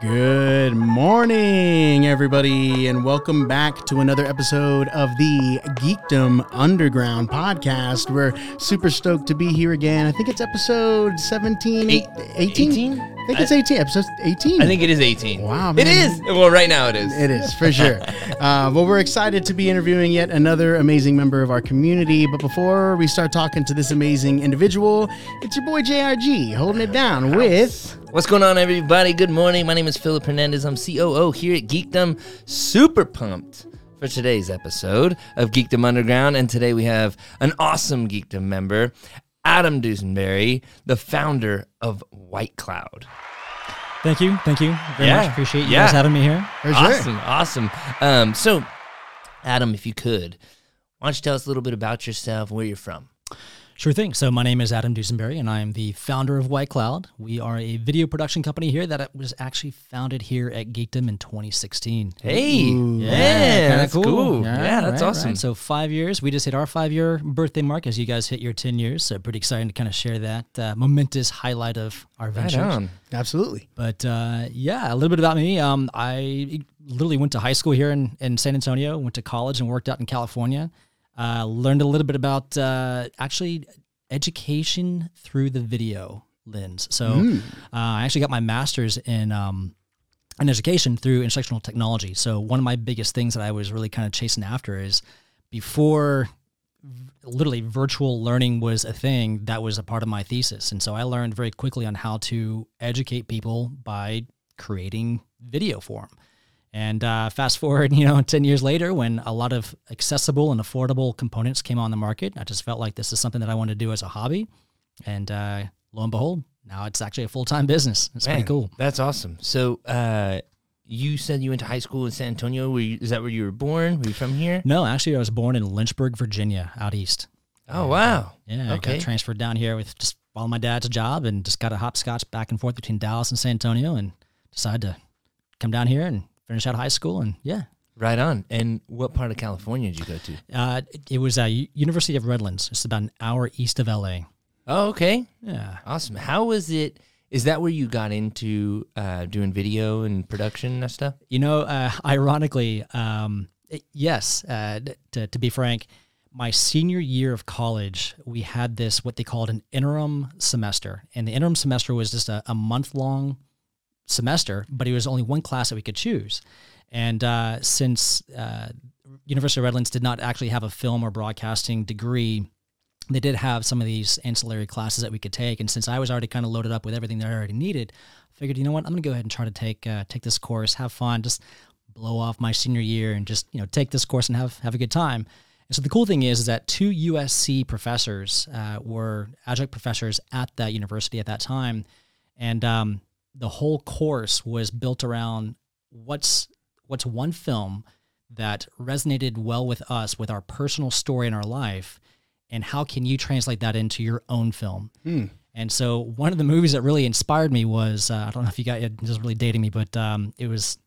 Good morning, everybody, and welcome back to another episode of the Geekdom Underground podcast. We're super stoked to be here again. I think it's episode 17, Eight- 18? 18? I think it's 18, episode 18. I think it is 18. Wow, It man. is. Well, right now it is. It is for sure. uh, well, we're excited to be interviewing yet another amazing member of our community. But before we start talking to this amazing individual, it's your boy JRG holding it down with. What's going on, everybody? Good morning. My name is Philip Hernandez. I'm COO here at Geekdom. Super pumped for today's episode of Geekdom Underground. And today we have an awesome Geekdom member, Adam Dusenberry, the founder of White Cloud. Thank you. Thank you very Yeah. much. Appreciate you Yeah. guys having me here. For sure. Awesome, awesome. Um, so, Adam, if you could, why don't you tell us a little bit about yourself and where you're from? Sure thing. So my name is Adam Dusenberry, and I am the founder of White Cloud. We are a video production company here that was actually founded here at Geekdom in 2016. Hey, yeah, kinda that's cool. Yeah, that's right, awesome. right. So five years. We just hit our five-year birthday mark as you guys hit your 10 years. So pretty exciting to kind of share that uh, momentous highlight of our Right venture. on. Absolutely. But uh, yeah, a little bit about me. Um, I literally went to high school here in, in San Antonio, went to college and worked out in California. Uh, learned a little bit about uh, actually education through the video lens. So uh, I actually got my master's in um, in education through instructional technology. So one of my biggest things that I was really kind of chasing after is before literally virtual learning was a thing that was a part of my thesis. And so I learned very quickly on how to educate people by creating video for 'em. And uh, fast forward, you know, 10 years later, when a lot of accessible and affordable components came on the market, I just felt like this is something that I wanted to do as a hobby. And uh, lo and behold, now it's actually a full time business. It's pretty cool. That's awesome. So, uh, you said you went to high school in San Antonio. Were you, is that where you were born? Were you from here? No, actually, I was born in Lynchburg, Virginia, out east. Oh, wow. Yeah, I Okay. got transferred down here with just following my dad's job and just got a hopscotch back and forth between Dallas and San Antonio and decided to come down here and finish out high school. And yeah, Right on. And what part of California did you go to? uh, it, it was uh, University of Redlands. It's about an hour east of LA. Oh, okay. Yeah. Awesome. How was it? Is that where you got into uh, doing video and production and stuff? You know, uh, ironically, um, it- yes, uh, to, to be frank, my senior year of college, we had this, what they called an interim semester. And the interim semester was just a, a month long semester, but it was only one class that we could choose. And uh, since uh, University of Redlands did not actually have a film or broadcasting degree, they did have some of these ancillary classes that we could take. And since I was already kind of loaded up with everything that I already needed, I figured, you know what, I'm going to go ahead and try to take uh, take this course, have fun, just blow off my senior year, and just you know take this course and have have a good time. And so the cool thing is, is that two USC professors uh, were adjunct professors at that university at that time, and um, the whole course was built around what's what's one film that resonated well with us with our personal story in our life and how can you translate that into your own film? And so one of the movies that really inspired me was uh, i don't know if you got it this is really dating me but um, it was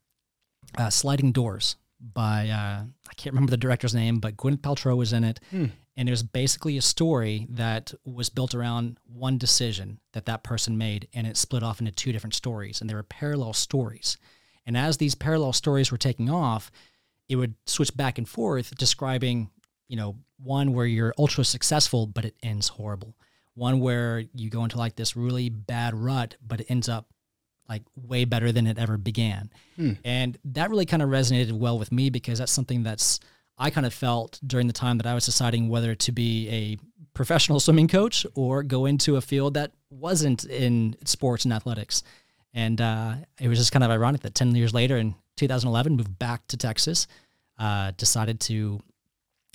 uh, sliding doors by uh, i can't remember the director's name but gwyneth paltrow was in it and it was basically a story that was built around one decision that that person made and it split off into two different stories and they were parallel stories. And as these parallel stories were taking off it would switch back and forth describing you know one where you're ultra successful but it ends horrible. One where you go into like this really bad rut but it ends up like way better than it ever began. Hmm. And that really kind of resonated well with me because that's something that's i kind of felt during the time that i was deciding whether to be a professional swimming coach or go into a field that wasn't in sports and athletics. And uh, it was just kind of ironic that 10 years later in 2011 moved back to texas uh, decided to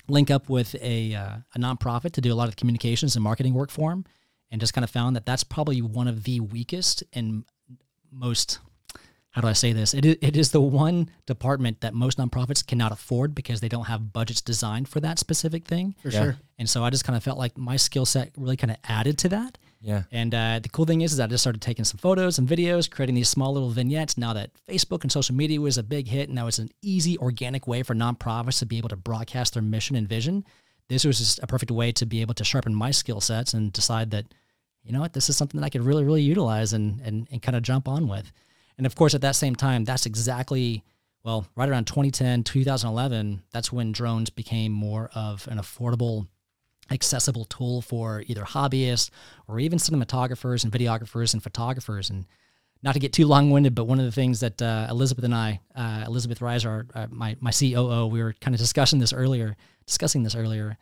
link up with a, uh, a nonprofit to do a lot of communications and marketing work for him, and just kind of found that that's probably one of the weakest and most how do I say this? It is, it is the one department that most nonprofits cannot afford because they don't have budgets designed for that specific thing. For Yeah. sure. And so I just kind of felt like my skill set really kind of added to that. Yeah. And uh, the cool thing is, is I just started taking some photos and videos, creating these small little vignettes. Now that Facebook and social media was a big hit, and now it's an easy, organic way for nonprofits to be able to broadcast their mission and vision. This was just a perfect way to be able to sharpen my skill sets and decide that, you know what, this is something that I could really, really utilize and and, and kind of jump on with. And of course, at that same time, that's exactly well, right around 2010, 2011. That's when drones became more of an affordable, accessible tool for either hobbyists or even cinematographers and videographers and photographers. And not to get too long winded, but one of the things that uh, Elizabeth and I, uh, Elizabeth Reiser, uh, my my COO, we were kind of discussing this earlier, discussing this earlier.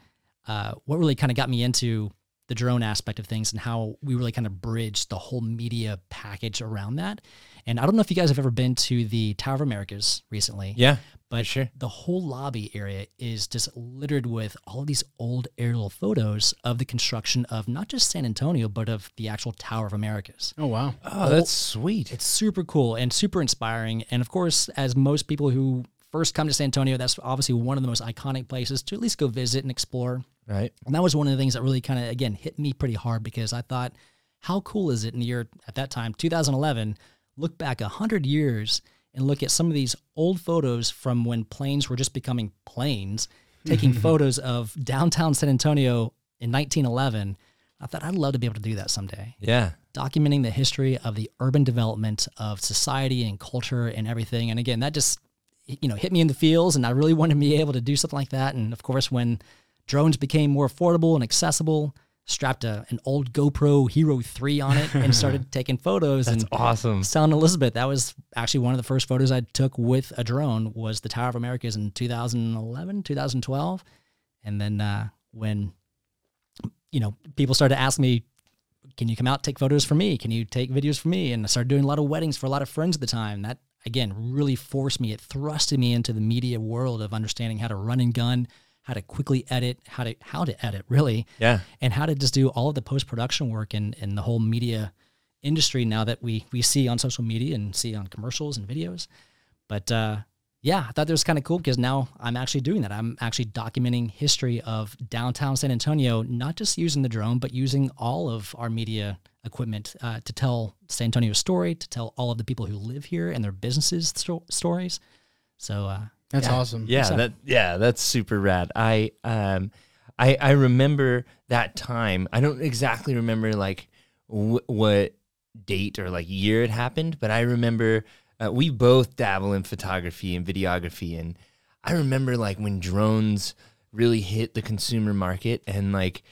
Uh, what really kind of got me into the drone aspect of things and how we really kind of bridge the whole media package around that. And I don't know if you guys have ever been to the Tower of Americas recently. Yeah. But sure. the whole lobby area is just littered with all of these old aerial photos of the construction of not just San Antonio, but of the actual Tower of Americas. Oh wow. Oh, that's sweet. It's super cool and super inspiring. And of course, as most people who first come to San Antonio, that's obviously one of the most iconic places to at least go visit and explore. Right. And that was one of the things that really kind of, again, hit me pretty hard because I thought, how cool is it in the year at that time, 2011, look back 100 years and look at some of these old photos from when planes were just becoming planes, taking photos of downtown San Antonio in 1911. I thought I'd love to be able to do that someday. Yeah. Documenting the history of the urban development of society and culture and everything. And again, that just you know hit me in the feels, and I really wanted to be able to do something like that. And of course, when drones became more affordable and accessible, strapped a, an old GoPro Hero 3 on it and started taking photos. That's and awesome. telling Elizabeth that was actually one of the first photos I took with a drone was the Tower of Americas in 2011, 2012. And then uh, when, you know, people started asking me, can you come out take photos for me? Can you take videos for me? And I started doing a lot of weddings for a lot of friends at the time. That again really forced me. It thrusted me into the media world of understanding how to run and gun, how to quickly edit, how to how to edit really, Yeah. and how to just do all of the post production work and and the whole media industry now that we we see on social media and see on commercials and videos. But uh, yeah, I thought that was kind of cool because now I'm actually doing that. I'm actually documenting history of downtown San Antonio, not just using the drone, but using all of our media equipment uh, to tell San Antonio's story, to tell all of the people who live here and their businesses sto- stories. So uh, That's yeah. awesome. Yeah, So- that yeah, that's super rad. I um I I remember that time. I don't exactly remember like wh- what date or like year it happened, but I remember uh, we both dabble in photography and videography and I remember like when drones really hit the consumer market and like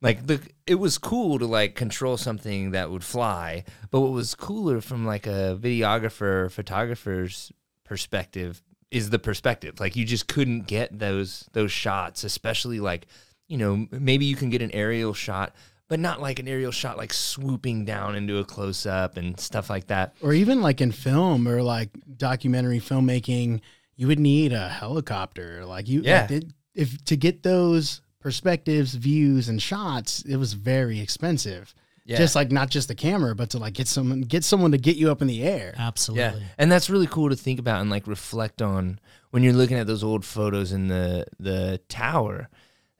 like the it was cool to like control something that would fly but what was cooler from like a videographer photographer's perspective is the perspective. Like you just couldn't get those those shots especially like you know maybe you can get an aerial shot but not like an aerial shot like swooping down into a close up and stuff like that Or even like in film or like documentary filmmaking, you would need a helicopter. Like you, Yeah. like it- if to get those perspectives, views, and shots, it was very expensive. Yeah. Just like not just the camera, but to like get someone get someone to get you up in the air. absolutely. Yeah, and that's really cool to think about and like reflect on when you're looking at those old photos in the the tower.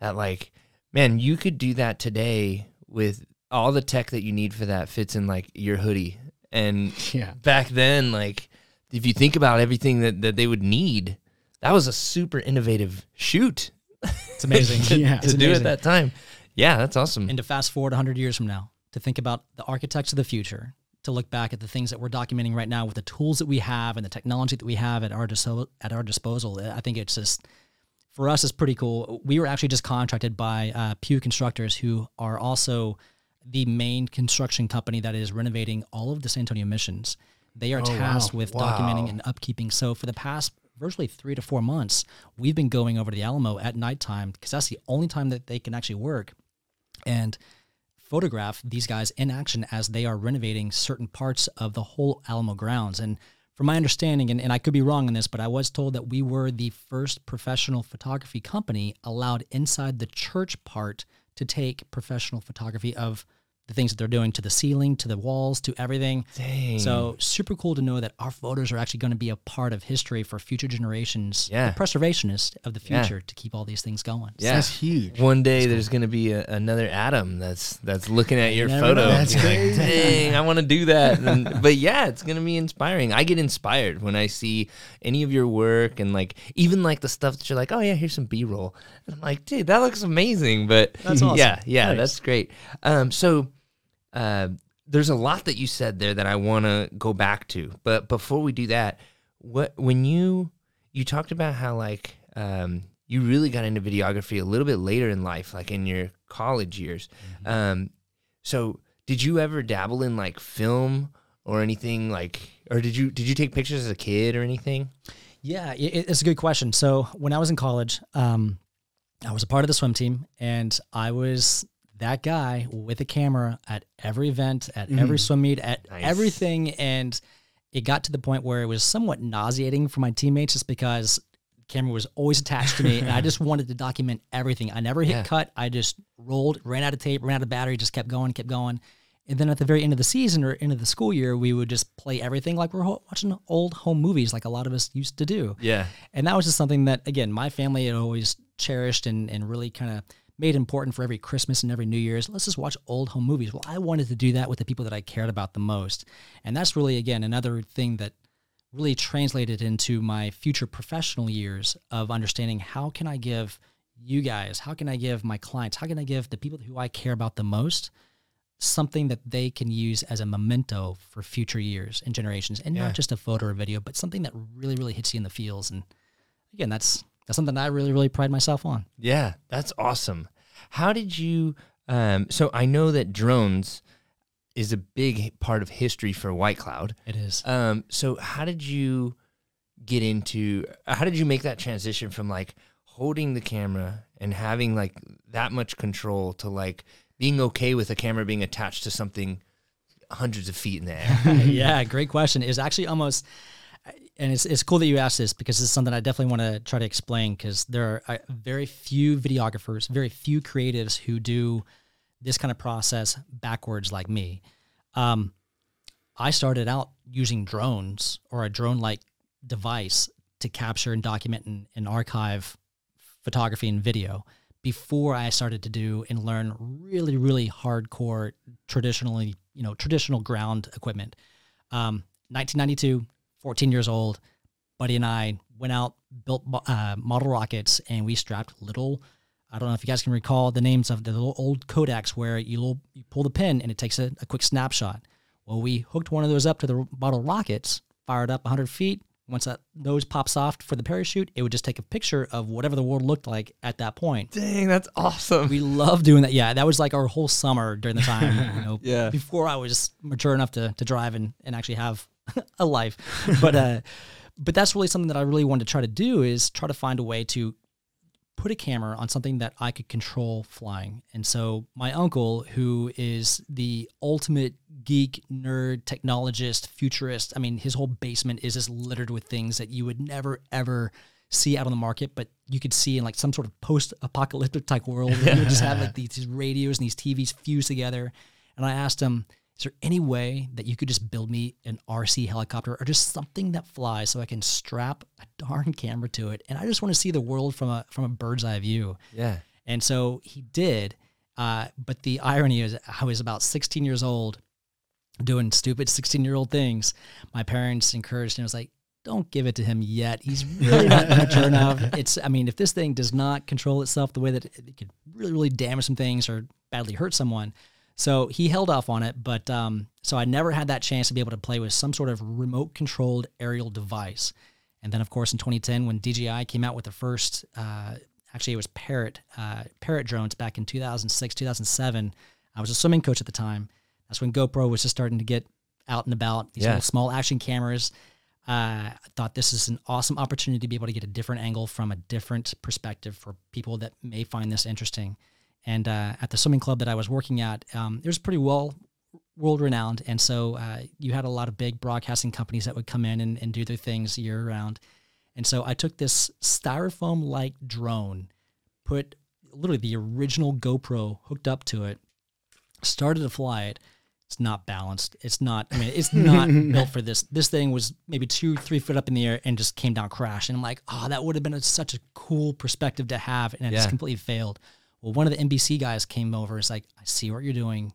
That like, man, you could do that today with all the tech that you need for that fits in like your hoodie. And Yeah. back then, like, if you think about everything that that they would need, that was a super innovative shoot It's amazing. to, Yeah. to It's do amazing. at that time. Yeah, that's awesome. and to fast forward 100 years from now to think about the architects of the future to look back at the things that we're documenting right now with the tools that we have and the technology that we have at our dis- at our disposal i think it's just for us it's pretty cool we were actually just contracted by uh, pew constructors who are also the main construction company that is renovating all of the san antonio missions they are Oh, wow. tasked with Wow. documenting and upkeeping so for the past virtually three to four months we've been going over to the alamo at nighttime because that's the only time that they can actually work and photograph these guys in action as they are renovating certain parts of the whole Alamo grounds. And from my understanding, and, and I could be wrong on this, but I was told that we were the first professional photography company allowed inside the church part to take professional photography of the things that they're doing to the ceiling, to the walls, to everything. Dang. So super cool to know that our photos are actually going to be a part of history for future generations, Yeah. the preservationists of the Yeah. future to keep all these things going. Yeah. That's huge. One day there's gonna be a, another Adam that's that's looking at your never photo. know. and That's being crazy. Like, Dang, I want to do that. And, but yeah, it's gonna be inspiring. I get inspired when I see any of your work and like even like the stuff that you're like, oh yeah, here's some B-roll. And I'm like, dude, that looks amazing. But That's awesome. Yeah, yeah, Thanks. that's great. Um, so uh, there's a lot that you said there that I want to go back to. But before we do that, what when you you talked about how like um, you really got into videography a little bit later in life, like in your college years. Mm-hmm. Um, so did you ever dabble in like film or anything like, or did you did you take pictures as a kid or anything? Yeah, it, it's a good question. So when I was in college, um, I was a part of the swim team, and I was that guy with a camera at every event, at mm-hmm. every swim meet, at Nice. everything, and it got to the point where it was somewhat nauseating for my teammates, just because the camera was always attached to me, and I just wanted to document everything. I never hit Yeah. cut. I just rolled, ran out of tape, ran out of battery, just kept going, kept going. And then at the very end of the season or end of the school year, we would just play everything like we're ho- watching old home movies, like a lot of us used to do. Yeah. And that was just something that, again, my family had always cherished and, and really kind of made important for every Christmas and every New Year's. Let's just watch old home movies. Well, I wanted to do that with the people that I cared about the most. And that's really, again, another thing that really translated into my future professional years of understanding how can I give you guys, how can I give my clients, how can I give the people who I care about the most something that they can use as a memento for future years and generations and Yeah. not just a photo or video but something that really really hits you in the feels and again that's that's something i really really pride myself on Yeah, that's awesome. How did you? Um, so I know that drones is a big part of history for White Cloud. it is Um, so how did you get into? How did you make that transition from like holding the camera and having like that much control to like being okay with a camera being attached to something hundreds of feet in the air? yeah great question is actually almost and it's, it's cool that you asked this because this is something i definitely want to try to explain because there are uh, very few videographers very few creatives who do this kind of process backwards like me um, I started out using drones or a drone like device to capture and document and, and archive photography and video before I started to do and learn really, really hardcore, traditionally, you know, traditional ground equipment. Um, 1992, 14 years old, buddy and I went out, built uh, model rockets, and we strapped little. I don't know if you guys can recall the names of the little old Kodaks where you, little, you pull the pin and it takes a, a quick snapshot. Well, we hooked one of those up to the model rockets, fired up 100 feet. Once that nose pops off for the parachute, it would just take a picture of whatever the world looked like at that point. Dang, that's awesome. We love doing that. Yeah, that was like our whole summer during the time, you know, Yeah. before I was mature enough to, to drive and, and actually have a life. But uh, but that's really something that I really wanted to try to do is try to find a way to put a camera on something that I could control flying. And so my uncle, who is the ultimate geek, nerd, technologist, futurist, I mean, his whole basement is just littered with things that you would never ever see out on the market, but you could see in like some sort of post-apocalyptic type world. where You would just have like these, these radios and these TVs fused together. And I asked him, is there any way that you could just build me an RC helicopter or just something that flies so I can strap a darn camera to it? And I just want to see the world from a from a bird's eye view. yeah. And so he did. Uh, but the irony is, I was about 16 years old doing stupid 16 year old things. My parents encouraged and was like, don't give it to him yet. He's really not mature enough. It's, I mean, if this thing does not control itself the way that it, it could really, really damage some things or badly hurt someone. So he held off on it. But um, so I never had that chance to be able to play with some sort of remote controlled aerial device. And then, of course, in 2010, when DJI came out with the first, uh, actually, it was Parrot, uh, Parrot drones back in 2006, 2007. I was a swimming coach at the time. That's when GoPro was just starting to get out and about. These Yeah. little small action cameras. Uh, I thought this is an awesome opportunity to be able to get a different angle from a different perspective for people that may find this interesting. And uh, at the swimming club that I was working at, um, it was pretty well world renowned. And so uh, you had a lot of big broadcasting companies that would come in and, and do their things year round. And so I took this styrofoam like drone, put literally the original GoPro hooked up to it, started to fly it. It's not balanced. It's not, I mean, it's not built for this. This thing was maybe two, three foot up in the air and just came down crash. And I'm like, oh, that would have been a, such a cool perspective to have. And it Yeah. just completely failed. Well, one of the NBC guys came over. Is like, I see what you're doing.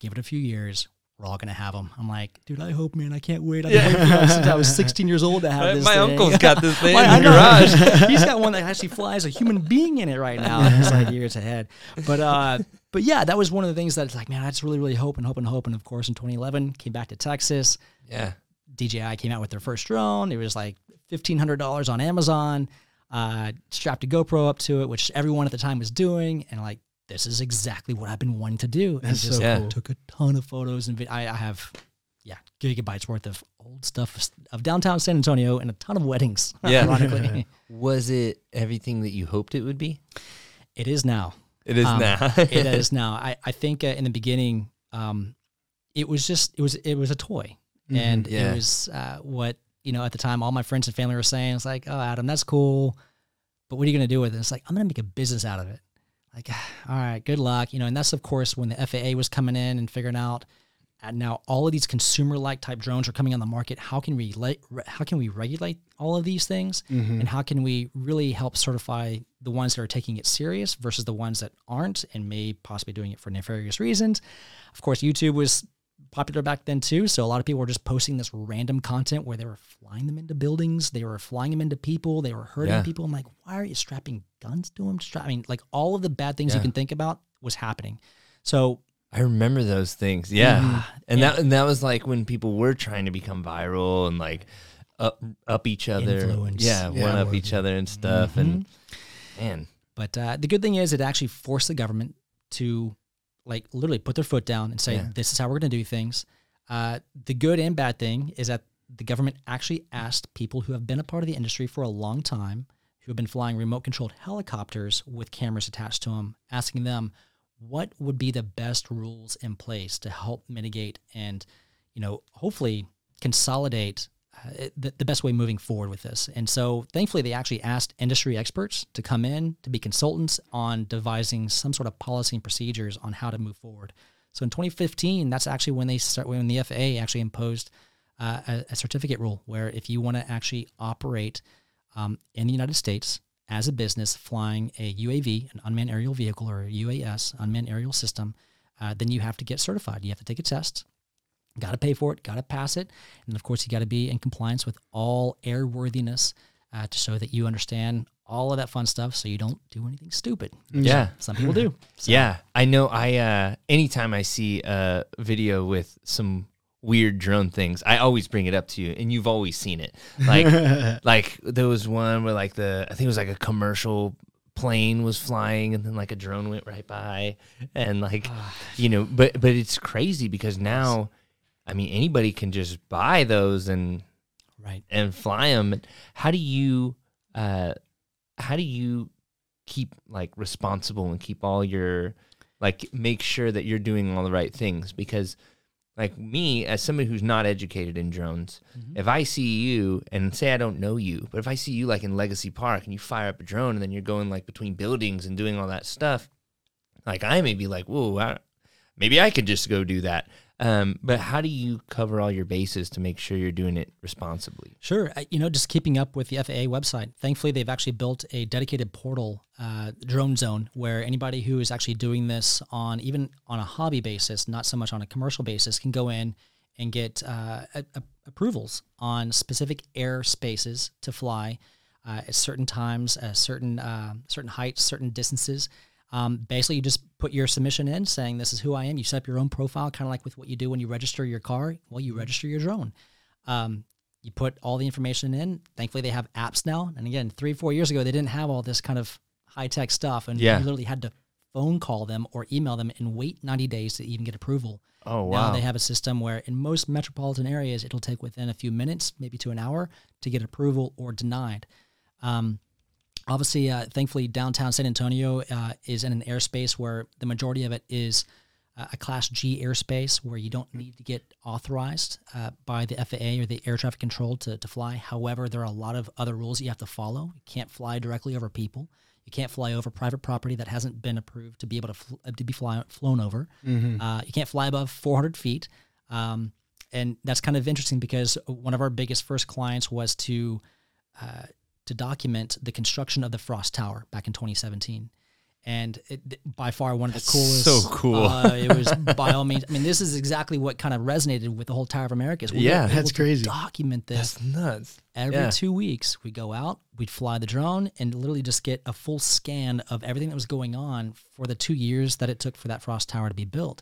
Give it a few years. we're all gonna have them. I'm like, dude, I hope, man. I can't wait. I've been waiting for since I was 16 years old to have this. My thing. uncle's got this thing My- in I the garage. He's got one that actually flies a human being in it right now. It's like years ahead. But uh, but yeah, that was one of the things that's like, man, I just really, really hope and hope and hope. And of course, in 2011, came back to Texas. Yeah. DJI came out with their first drone. It was like fifteen hundred dollars on Amazon. Uh, strapped a GoPro up to it, which everyone at the time was doing, and like this is exactly what I've been wanting to do. And That's just so Yeah. took a ton of photos and vid- I, I have yeah gigabytes worth of old stuff of, of downtown San Antonio and a ton of weddings. Yeah. ironically, Was it everything that you hoped it would be? it is now. It is Um, now. it is now. I, I think uh, in the beginning, um, it was just it was it was a toy, and Yeah. it was uh, what you know at the time all my friends and family were saying. It's like, oh, Adam, that's cool, but what are you gonna do with it? It's like I'm gonna make a business out of it. Like, all right, good luck, you know. And that's of course when the FAA was coming in and figuring out. And now all of these consumer-like type drones are coming on the market. How can we le- how can we regulate all of these things? Mm-hmm. and how can we really help certify the ones that are taking it serious versus the ones that aren't and may possibly doing it for nefarious reasons. Of course, YouTube was popular back then too, so a lot of people were just posting this random content where they were flying them into buildings, they were flying them into people, they were hurting Yeah. people. I'm like, why are you strapping guns to them? I mean, like all of the bad things you can think about was happening. So I remember those things. Yeah. Mhm. And Yeah. that and that was like when people were trying to become viral and like up up each other. Influence. Yeah, Yeah. one up each other and stuff and man. But uh, the good thing is, it actually forced the government to, like, literally put their foot down and say, Yeah. "This is how we're going to do things." Uh, the good and bad thing is that the government actually asked people who have been a part of the industry for a long time, who have been flying remote-controlled helicopters with cameras attached to them, asking them what would be the best rules in place to help mitigate and, you know, hopefully consolidate uh, the, the best way moving forward with this. And so thankfully they actually asked industry experts to come in to be consultants on devising some sort of policy and procedures on how to move forward. So in 2015, that's actually when they start when the FAA actually imposed uh, a, a certificate rule where if you want to actually operate um, in the United States as a business flying a UAV, an unmanned aerial vehicle or a UAS, unmanned aerial system, uh, then you have to get certified. You have to take a test. Got to pay for it, got to pass it. And of course, you got to be in compliance with all airworthiness uh, to show that you understand all of that fun stuff so you don't do anything stupid. Yeah. Some people do. So, Yeah. I know I uh anytime I see a video with some weird drone things, I always bring it up to you and you've always seen it. Like like there was one where like the I think it was like a commercial plane was flying and then like a drone went right by and like you know but but it's crazy because now I mean anybody can just buy those and Right. and fly them how do you uh how do you keep like responsible and keep all your like make sure that you're doing all the right things because like me as somebody who's not educated in drones Mm-hmm. if i see you and say i don't know you but if i see you like in legacy park and you fire up a drone and then you're going like between buildings and doing all that stuff like i may be like whoa I, maybe i could just go do that um, but how do you cover all your bases to make sure you're doing it responsibly Sure. Uh, You know, just keeping up with the FAA website. Thankfully, they've actually built a dedicated portal, uh, Drone Zone, where anybody who is actually doing this on even on a hobby basis, not so much on a commercial basis, can go in and get uh, a, a- approvals on specific air spaces to fly uh, at certain times, certain uh, certain heights, certain distances. Um, basically, you just put your submission in saying, This is who I am. You set up your own profile, kind of like with what you do when you register your car. Well, you register your drone. Um, you put all the information in. Thankfully, they have apps now. And again, three, four years ago, they didn't have all this kind of high tech stuff. And Yeah. you literally had to phone call them or email them and wait 90 days to even get approval. oh wow. Now they have a system where in most metropolitan areas, it'll take within a few minutes, maybe to an hour, to get approval or denied. Um, obviously, uh, thankfully, downtown San Antonio uh, is in an airspace where the majority of it is uh, a Class G airspace where you don't need to get authorized uh, by the FAA or the air traffic control to, to fly. However, there are a lot of other rules you have to follow. You can't fly directly over people. You can't fly over private property that hasn't been approved to be able to, fl- uh, to be fly- flown over. Uh, you can't fly above 400 feet. Um, and that's kind of interesting because one of our biggest first clients was to uh, to document the construction of the Frost Tower back in 2017. and it, by far one of the That's coolest. so cool. Uh, it was by all means. I mean, this is exactly what kind of resonated with the whole Tower of America. is we Yeah. That's to crazy. Document this That's nuts. every Yeah. two weeks. We go out, we'd fly the drone, and literally just get a full scan of everything that was going on for the two years that it took for that frost tower to be built.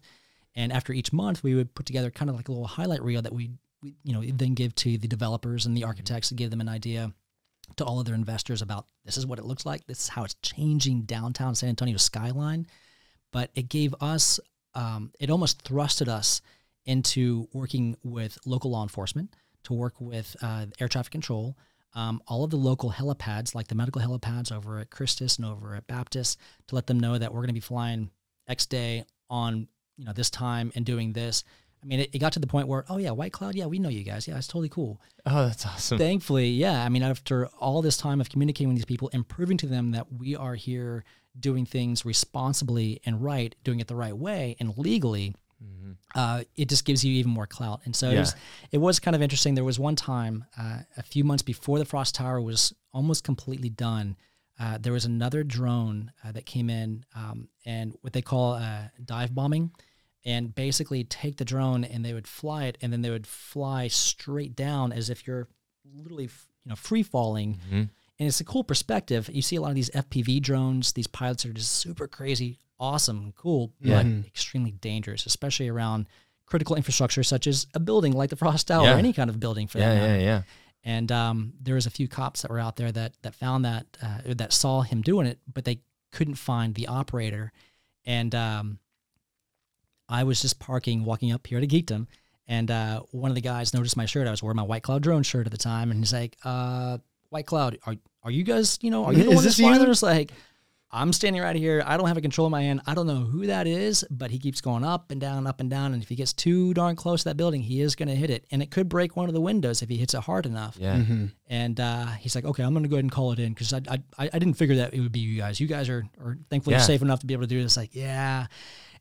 And after each month, we would put together kind of like a little highlight reel that we, we you know, then give to the developers and the architects to give them an idea to all of their investors about this is what it looks like. This is how it's changing downtown San Antonio skyline. But it gave us, um, it almost thrusted us into working with local law enforcement to work with uh, air traffic control, um, all of the local helipads, like the medical helipads over at Christus and over at Baptist, to let them know that we're going to be flying X day on you know this time and doing this. I mean, it, it got to the point where, oh yeah, White Cloud, yeah, we know you guys, yeah, it's totally cool. Oh, that's awesome. Thankfully, yeah. I mean, after all this time of communicating with these people and proving to them that we are here doing things responsibly and right, doing it the right way and legally, uh, it just gives you even more clout. And so it, was, it was kind of interesting. There was one time, uh, a few months before the Frost Tower was almost completely done, uh, there was another drone uh, that came in um, and what they call uh, dive bombing. And basically take the drone and they would fly it, and then they would fly straight down as if you're literally, you know, free falling. Mhm. And it's a cool perspective. You see a lot of these FPV drones. These pilots are just super crazy, awesome, cool, Yeah. but extremely dangerous, especially around critical infrastructure such as a building like the Frost Tower Yeah. or any kind of building for Yeah, that matter. yeah, yeah. And um, there was a few cops that were out there that that found that uh, that saw him doing it, but they couldn't find the operator. And um, I was just parking, walking up here to Geekdom, and uh, one of the guys noticed my shirt. I was wearing my White Cloud drone shirt at the time, and he's like, uh, "White Cloud, are are you guys? You know, are you the Is one this that's flying?" you? there?" It's like. I'm standing right here. I don't have a control in my hand. I don't know who that is, but he keeps going up and down, up and down. And if he gets too darn close to that building, he is going to hit it. And it could break one of the windows if he hits it hard enough. Yeah. Mm-hmm. And uh, he's like, okay, I'm going to go ahead and call it in because I, I, I I didn't figure that it would be you guys. You guys are, are thankfully Yeah. safe enough to be able to do this. Like, yeah.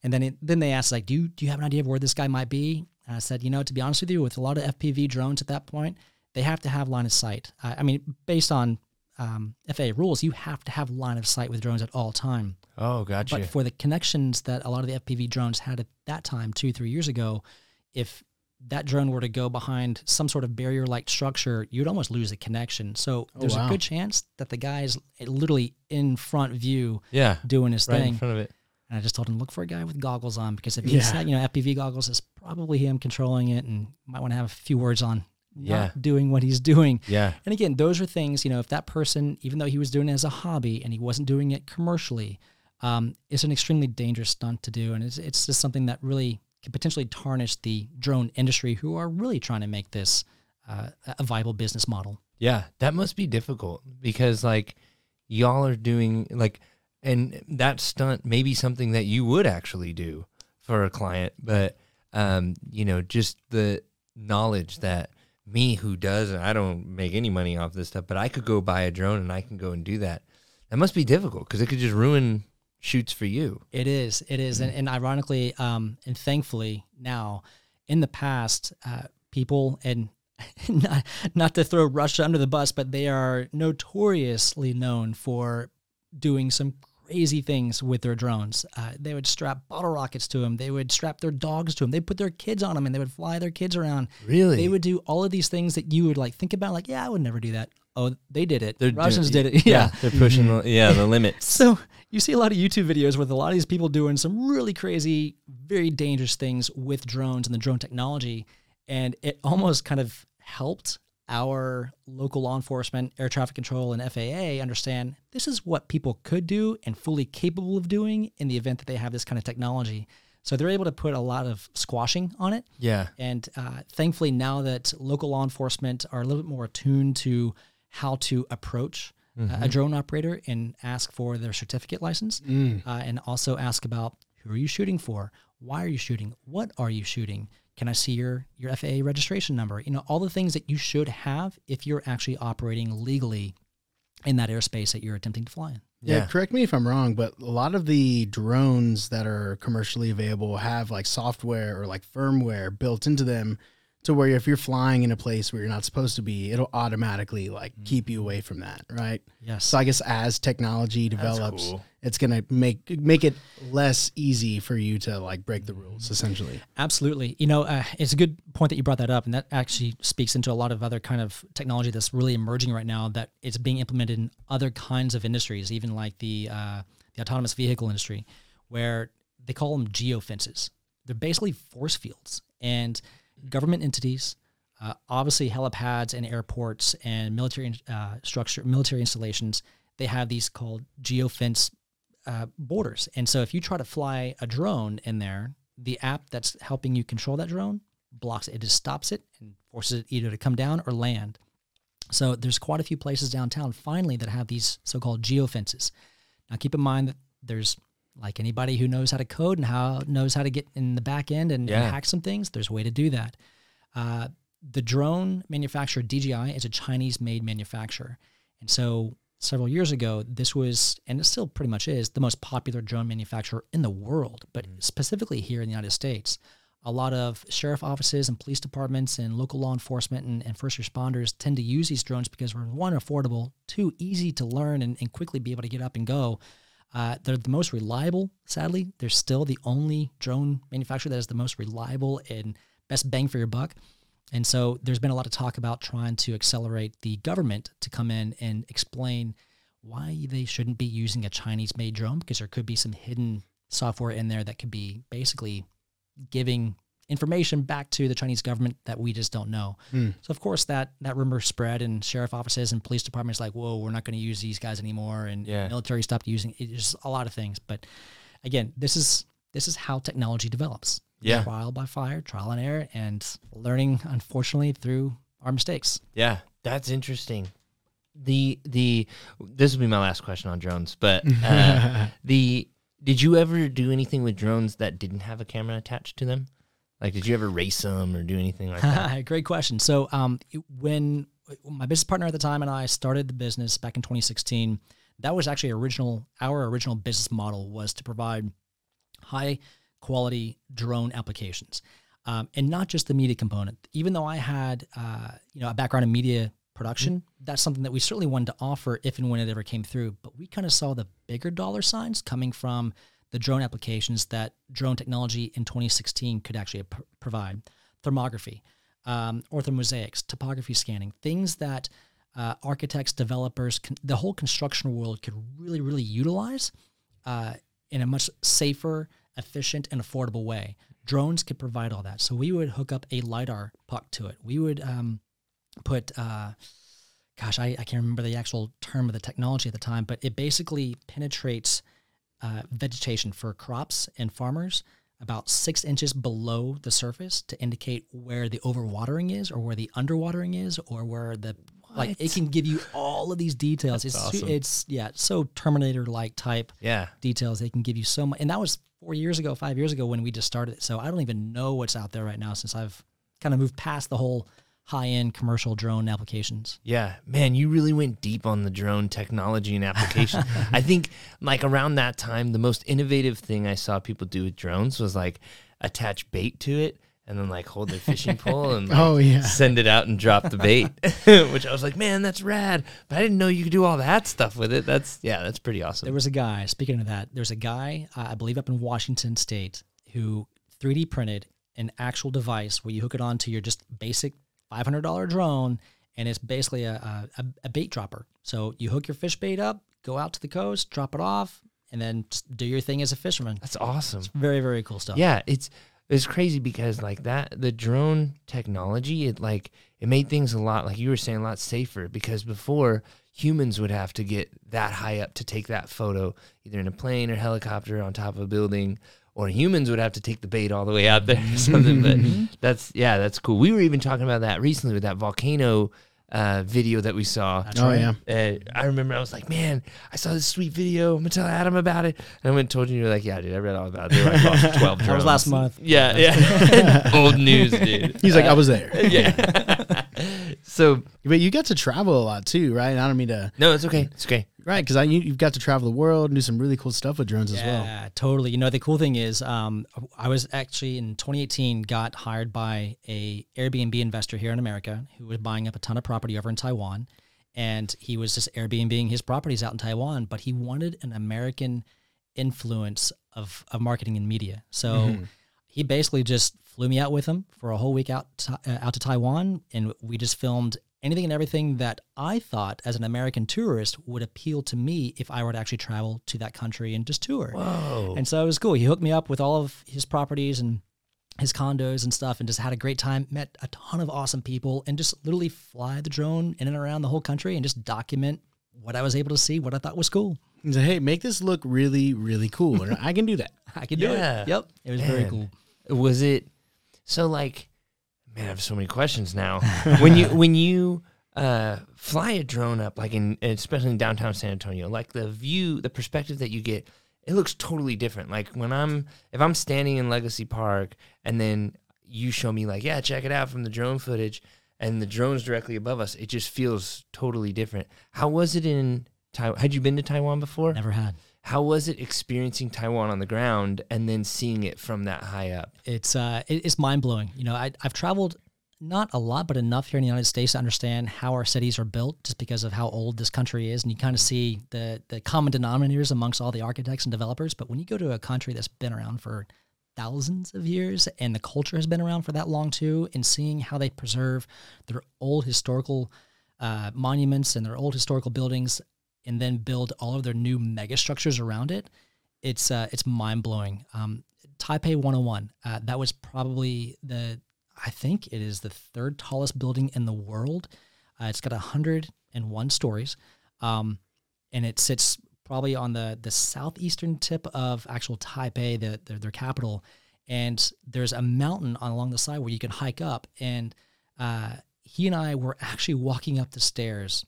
And then it, then they asked, like, do you, do you have an idea of where this guy might be? And I said, you know, to be honest with you, with a lot of FPV drones at that point, they have to have line of sight. I, I mean, based on um, FAA rules, you have to have line of sight with drones at all time. Oh, gotcha. But for the connections that a lot of the FPV drones had at that time, two, three years ago, if that drone were to go behind some sort of barrier like structure, you'd almost lose the connection. So Oh, there's wow. a good chance that the guy is literally in front view yeah. doing his thing. Right in front of it. And I just told him, look for a guy with goggles on because if he's Yeah. you know, FPV goggles, it's probably him controlling it and might want to have a few words on not Yeah. doing what he's doing. Yeah. And again, those are things, you know, if that person, even though he was doing it as a hobby and he wasn't doing it commercially, um, it's an extremely dangerous stunt to do. And it's, it's just something that really could potentially tarnish the drone industry who are really trying to make this uh, a viable business model. Yeah, that must be difficult because like y'all are doing like and that stunt may be something that you would actually do for a client, but um, you know, just the knowledge that me who does and I don't make any money off this stuff, but I could go buy a drone and I can go and do that. That must be difficult because it could just ruin shoots for you. It is. It is. And, and ironically, um, and thankfully now, in the past, uh, people and not, not to throw Russia under the bus, but they are notoriously known for doing some crazy things with their drones. Uh, they would strap bottle rockets to them. They would strap their dogs to them. They put their kids on them and they would fly their kids around. Really? They would do all of these things that you would like think about, like, yeah, I would never do that. Oh, they did it. They're Russians doing- did it. yeah. they're pushing the, yeah, the limits. So you see a lot of YouTube videos with a lot of these people doing some really crazy, very dangerous things with drones and the drone technology. And it almost kind of helped our local law enforcement, air traffic control, and FAA understand this is what people could do and fully capable of doing in the event that they have this kind of technology. So they're able to put a lot of squashing on it. Yeah. And uh, thankfully, now that local law enforcement are a little bit more attuned to how to approach uh, a drone operator and ask for their certificate license, uh, and also ask about who are you shooting for, why are you shooting, what are you shooting, can I see your your FAA registration number? You know, all the things that you should have if you're actually operating legally in that airspace that you're attempting to fly in. Yeah. Yeah. correct me if I'm wrong, but a lot of the drones that are commercially available have like software or like firmware built into them to where if you're flying in a place where you're not supposed to be, it'll automatically like keep you away from that, right? Yes. So I guess as technology develops, cool. it's gonna make make it less easy for you to like break the rules, essentially. Absolutely. You know, uh, it's a good point that you brought that up, and that actually speaks into a lot of other kind of technology that's really emerging right now that is being implemented in other kinds of industries, even like the uh, the autonomous vehicle industry, where they call them geofences. They're basically force fields, and government entities, uh, obviously helipads and airports and military uh, structure, military installations, they have these called geofence uh, borders. And so if you try to fly a drone in there, the app that's helping you control that drone blocks it. It just stops it and forces it either to come down or land. So there's quite a few places downtown finally that have these so-called geofences. Now keep in mind that there's like anybody who knows how to code and how knows how to get in the back end and, and hack some things, there's a way to do that. Uh, the drone manufacturer DJI is a Chinese-made manufacturer, and so several years ago, this was, and it still pretty much is, the most popular drone manufacturer in the world, but specifically here in the United States. A lot of sheriff offices and police departments and local law enforcement and, and first responders tend to use these drones because they're one, affordable, two, easy to learn and, and quickly be able to get up and go. Uh, they're the most reliable, sadly. They're still the only drone manufacturer that is the most reliable and best bang for your buck. And so there's been a lot of talk about trying to accelerate the government to come in and explain why they shouldn't be using a Chinese made drone because there could be some hidden software in there that could be basically giving information back to the Chinese government that we just don't know. So of course that that rumor spread and sheriff offices and police departments like, whoa, we're not going to use these guys anymore, and Yeah. military stopped using it. It's just a lot of things. But again, this is this is how technology develops. Yeah. trial by fire, trial and error, and learning, unfortunately, through our mistakes. Yeah, that's interesting. The the this will be my last question on drones, but uh, the did you ever do anything with drones that didn't have a camera attached to them? Like, did you ever race them or do anything like that? Great question. So, um, when my business partner at the time and I started the business back in 2016, that was actually original. Our original business model was to provide high quality drone applications, um, and not just the media component. Even though I had, uh, you know, a background in media production, that's something that we certainly wanted to offer if and when it ever came through. But we kind of saw the bigger dollar signs coming from the drone applications that drone technology in 2016 could actually p- provide. Thermography, um, orthomosaics, topography scanning, things that uh, architects, developers, con- the whole construction world could really, really utilize uh, in a much safer, efficient, and affordable way. Drones could provide all that. So we would hook up a LiDAR puck to it. We would um, put, uh, gosh, I, I can't remember the actual term of the technology at the time, but it basically penetrates uh, vegetation for crops and farmers about six inches below the surface to indicate where the overwatering is or where the underwatering is or where the like it can give you all of these details. It's awesome. it's yeah so terminator like type Yeah, details. They can give you so much and that was four years ago five years ago when we just started it. So i don't even know what's out there right now since i've kind of moved past the whole high-end commercial drone applications yeah, man, you really went deep on the drone technology and application. I think like around that time, the most innovative thing I saw people do with drones was like attach bait to it and then like hold their fishing pole and like, Oh, yeah. send it out and drop the bait, which I was like, man, that's rad. But I didn't know you could do all that stuff with it. That's yeah, that's pretty awesome. There was a guy, speaking of that, there's a guy, uh, I believe up in Washington State, who 3D printed an actual device where you hook it onto your just basic $500 drone, and it's basically a, a, a bait dropper. So you hook your fish bait up, go out to the coast, drop it off, and then do your thing as a fisherman. that's awesome. Very, very cool stuff. Yeah, it's it's crazy because like that the drone technology it like it made things a lot like you were saying a lot safer because before humans would have to get that high up to take that photo either in a plane or helicopter on top of a building or humans would have to take the bait all the way out there or something but that's yeah that's cool we were even talking about that recently with that volcano uh, video that we saw That's Oh right. yeah. uh, I remember I was like, man, I saw this sweet video. I'm gonna tell Adam about it. And I went and told you, you're like, yeah, dude, I read all about it. They like lost 12. That was last month. Yeah, yeah. Old news, dude. He's like, I was there. yeah. So But you got to travel a lot too, right? And I don't mean to, no, it's okay. It's okay. right? Because you, you've got to travel the world and do some really cool stuff with drones as well. Yeah, totally. You know, the cool thing is, um, I was actually in 2018 got hired by a Airbnb investor here in America who was buying up a ton of property over in Taiwan, and he was just Airbnbing his properties out in Taiwan, but he wanted an American influence of of marketing and media. So he basically just flew me out with him for a whole week out to, uh, out to Taiwan, and we just filmed anything and everything that I thought as an American tourist would appeal to me if I were to actually travel to that country and just tour. Whoa. And so it was cool. He hooked me up with all of his properties and his condos and stuff and just had a great time, met a ton of awesome people, and just literally fly the drone in and around the whole country and just document what I was able to see, what I thought was cool. He said, "Hey, make this look really, really cool." And I can do that. I can do Yeah. it. Yep. It was very Man. cool. Was it so like man, I have so many questions now. when you when you uh fly a drone up like in especially in downtown San Antonio, like the view, the perspective that you get, it looks totally different. Like when I'm if I'm standing in Legacy Park and then you show me like, yeah, check it out from the drone footage and the drone's directly above us, it just feels totally different. How was it in Taiwan? Had you been to Taiwan before? Never had. How was it experiencing Taiwan on the ground and then seeing it from that high up? It's uh, it, it's mind blowing. You know, I, I've traveled not a lot, but enough here in the United States to understand how our cities are built, just because of how old this country is, and you kind of see the the common denominators amongst all the architects and developers. But when you go to a country that's been around for thousands of years and the culture has been around for that long too, and seeing how they preserve their old historical uh, monuments and their old historical buildings, and then build all of their new mega structures around it, it's uh, it's mind blowing. Um, Taipei 101, uh, that was probably the I think it is the third tallest building in the world. Uh, it's got 101 stories, um, and it sits probably on the the southeastern tip of actual Taipei, the, their, their capital. And there's a mountain on along the side where you can hike up. And uh, he and I were actually walking up the stairs,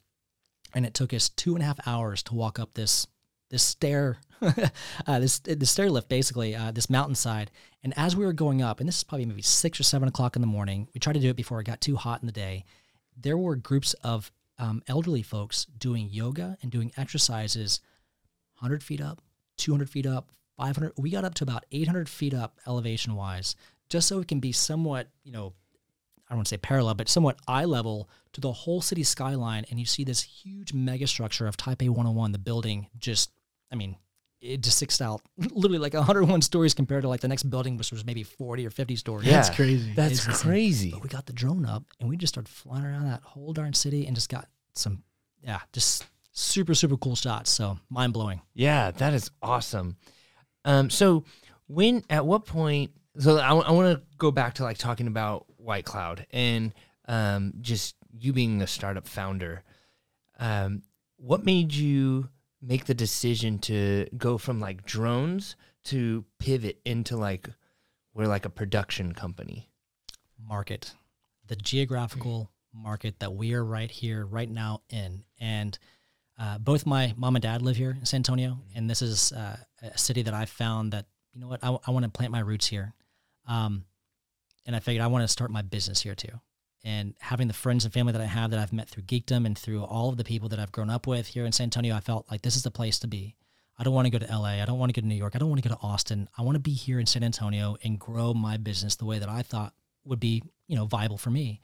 and it took us two and a half hours to walk up this this stair, uh, this the stair lift, basically uh, this mountainside. And as we were going up, and this is probably maybe six or seven o'clock in the morning, we tried to do it before it got too hot in the day. There were groups of um, elderly folks doing yoga and doing exercises, hundred feet up, two hundred feet up, five hundred. We got up to about eight hundred feet up elevation wise, just so it can be somewhat, you know, I don't want to say parallel, but somewhat eye level to the whole city skyline. And you see this huge mega structure of Taipei 101, the building just, I mean, it just sticks out literally like 101 stories compared to like the next building, which was maybe 40 or 50 stories. Yeah. That's crazy. That's It's insane. crazy. But we got the drone up and we just started flying around that whole darn city and just got some, yeah, just super, super cool shots. So mind blowing. Yeah, that is awesome. Um, so when at what point? So I, I, want to go back to like talking about White Cloud and um, just you being a startup founder. Um, what made you make the decision to go from like drones to pivot into like we're like a production company? market, the geographical market that we are right here, right now in. And uh, both my mom and dad live here in San Antonio, and this is uh, a city that I found that you know what I, I want to plant my roots here, um, and I figured I want to start my business here too. And having the friends and family that I have that I've met through geekdom and through all of the people that I've grown up with here in San Antonio, I felt like this is the place to be. I don't want to go to LA. I don't want to go to New York. I don't want to go to Austin. I want to be here in San Antonio and grow my business the way that I thought would be, you know, viable for me.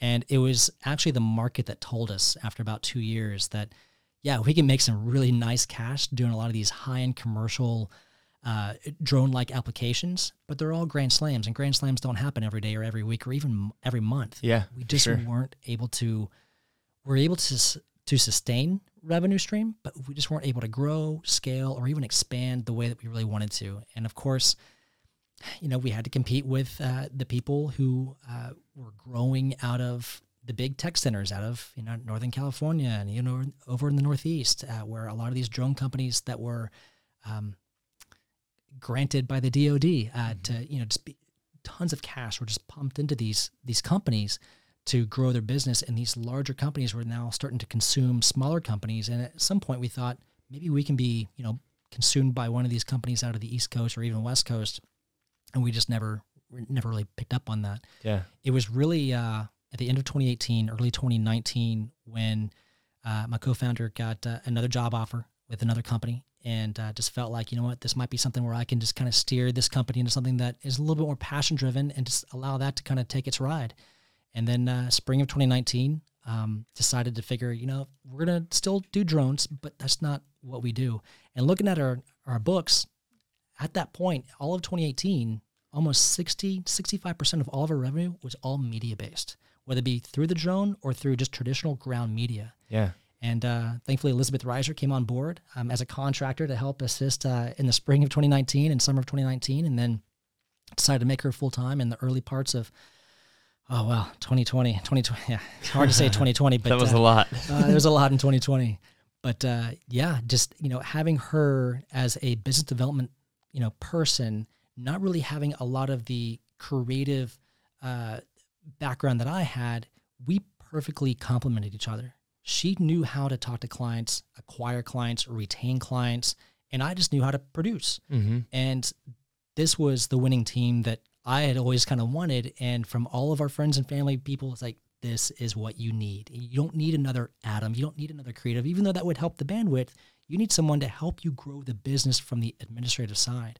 And it was actually the market that told us after about two years that, yeah, we can make some really nice cash doing a lot of these high end commercial uh, drone like applications, but they're all grand slams, and grand slams don't happen every day or every week or even every month. Yeah, we just sure. weren't able to. We're able to to sustain revenue stream, but we just weren't able to grow, scale, or even expand the way that we really wanted to. And of course, you know, we had to compete with uh, the people who uh, were growing out of the big tech centers out of you know Northern California and you know over in the Northeast, uh, where a lot of these drone companies that were um, granted by the DoD uh, to you know just be, tons of cash were just pumped into these these companies to grow their business, and these larger companies were now starting to consume smaller companies. And at some point, we thought maybe we can be you know consumed by one of these companies out of the East Coast or even West Coast, and we just never never really picked up on that. Yeah. it was really uh, at the end of 2018, early 2019, when uh, my co-founder got uh, another job offer with another company, and uh, just felt like you know what, this might be something where I can just kind of steer this company into something that is a little bit more passion driven, and just allow that to kind of take its ride. And then uh, spring of 2019, um, decided to figure, you know, we're gonna still do drones, but that's not what we do. And looking at our our books, at that point, all of 2018, almost 60, 65% of all of our revenue was all media based, whether it be through the drone or through just traditional ground media. Yeah. And uh, thankfully, Elizabeth Reiser came on board um, as a contractor to help assist uh, in the spring of 2019 and summer of 2019, and then decided to make her full time in the early parts of, oh, wow, 2020. 2020 yeah, it's hard to say 2020, but that was uh, a lot. uh, there was a lot in 2020. But uh, yeah, just you know, having her as a business development you know person, not really having a lot of the creative uh, background that I had, we perfectly complemented each other. She knew how to talk to clients, acquire clients, retain clients, and I just knew how to produce. mm-hmm. And this was the winning team that I had always kind of wanted. And from all of our friends and family people, it's like, this is what you need. You don't need another Adam. You don't need another creative, even though that would help the bandwidth. You need someone to help you grow the business from the administrative side.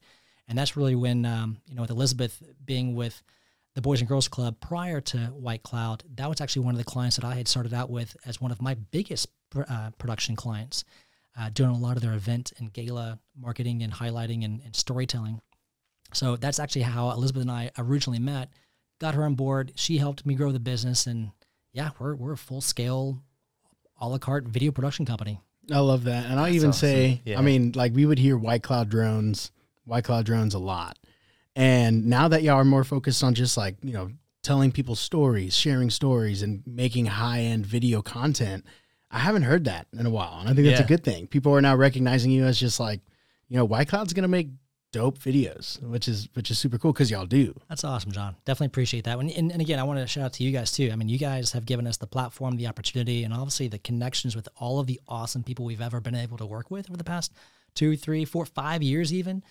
And that's really when, um, you know, with Elizabeth being with the Boys and Girls Club prior to White Cloud, that was actually one of the clients that I had started out with as one of my biggest pr- uh, production clients, uh, doing a lot of their event and gala marketing and highlighting and, and storytelling. So that's actually how Elizabeth and I originally met. Got her on board. She helped me grow the business, and yeah, we're we're a full scale, a la carte video production company. I love that. And I'll even awesome. say, Yeah. I mean, like we would hear White Cloud drones, White Cloud drones a lot. And now that y'all are more focused on just like, you know, telling people stories, sharing stories, and making high end video content, I haven't heard that in a while. And I think that's Yeah. a good thing. People are now recognizing you as just like, you know, White Cloud's to make dope videos, which is which is super cool because y'all do. That's awesome, John. Definitely appreciate that one. And, and again, I want to shout out to you guys too. I mean, you guys have given us the platform, the opportunity, and obviously the connections with all of the awesome people we've ever been able to work with over the past two, three, four, five years, even.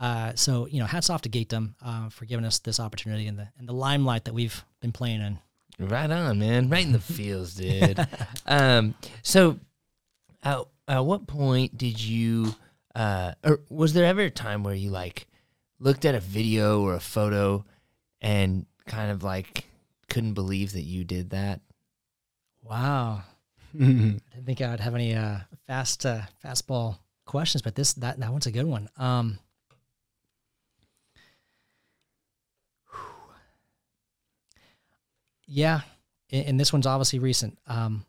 Uh, so you know, hats off to Geekdom uh, for giving us this opportunity and the and the limelight that we've been playing in. Right on, man. Right in the fields, dude. um, so, at, at what point did you, uh, or was there ever a time where you like looked at a video or a photo and kind of like couldn't believe that you did that? Wow, I didn't think I'd have any uh, fast uh, fastball questions, but this that that one's a good one. Um, yeah, and, and this one's obviously recent. Um,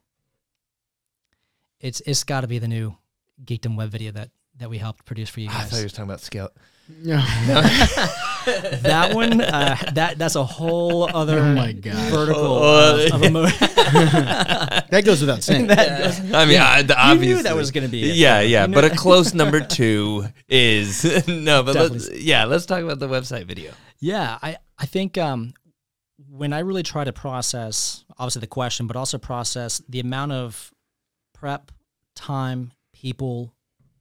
it's it's got to be the new Geekdom web video that that we helped produce for you I guys. thought you were talking about Scout. No, that one, uh, that that's a whole other Oh my God. vertical Oh, of, of emo- That goes without saying. that goes- I mean, I, the, you knew that was going to be. It. Yeah, yeah, You knew- but a close number two is no. But let's, yeah, let's talk about the website video. Yeah, I I think um, when I really try to process obviously the question, but also process the amount of prep time, people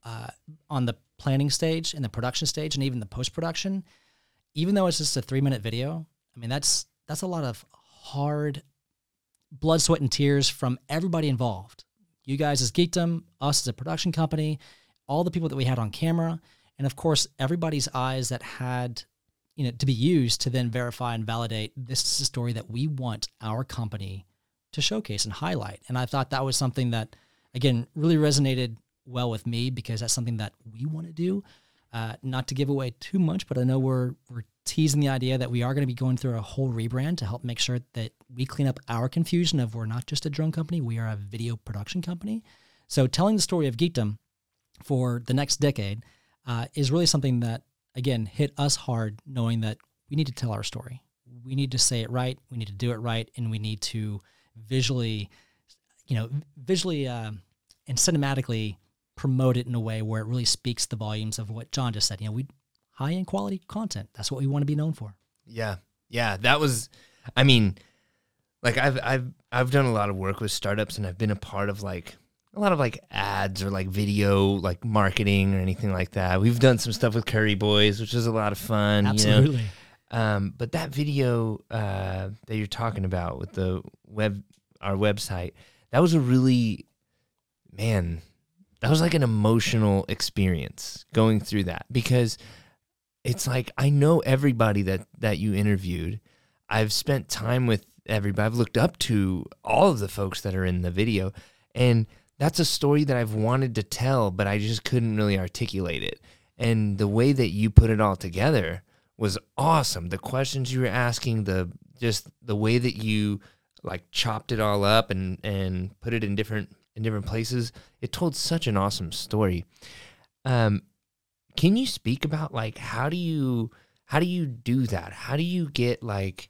uh, on the planning stage and the production stage, and even the post production, even though it's just a three minute video, I mean that's that's a lot of hard blood, sweat, and tears from everybody involved. You guys as Geekdom, us as a production company, all the people that we had on camera, and of course everybody's eyes that had you know to be used to then verify and validate this is a story that we want our company to showcase and highlight. And I thought that was something that again really resonated well with me because that's something that we want to do. Uh, not to give away too much, but I know we're we're teasing the idea that we are going to be going through a whole rebrand to help make sure that we clean up our confusion of we're not just a drone company, we are a video production company. So telling the story of geekdom for the next decade uh, is really something that again hit us hard, knowing that we need to tell our story. We need to say it right. We need to do it right, and we need to visually, you know, visually um, and cinematically promote it in a way where it really speaks the volumes of what John just said. You know, we high end quality content. That's what we want to be known for. Yeah, yeah, that was. I mean, like I've I've I've done a lot of work with startups, and I've been a part of like a lot of like ads or like video like marketing or anything like that. We've done some stuff with Curry Boys, which is a lot of fun. You know? Um, but that video uh, that you're talking about with the web, our website, that was a really, man, that was like an emotional experience going through that because it's like I know everybody that that you interviewed. I've spent time with everybody. I've looked up to all of the folks that are in the video, and that's a story that I've wanted to tell, but I just couldn't really articulate it. And the way that you put it all together was awesome. The questions you were asking, the just the way that you like chopped it all up and and put it in different in different places, it told such an awesome story. Um, can you speak about like how do you how do you do that? How do you get like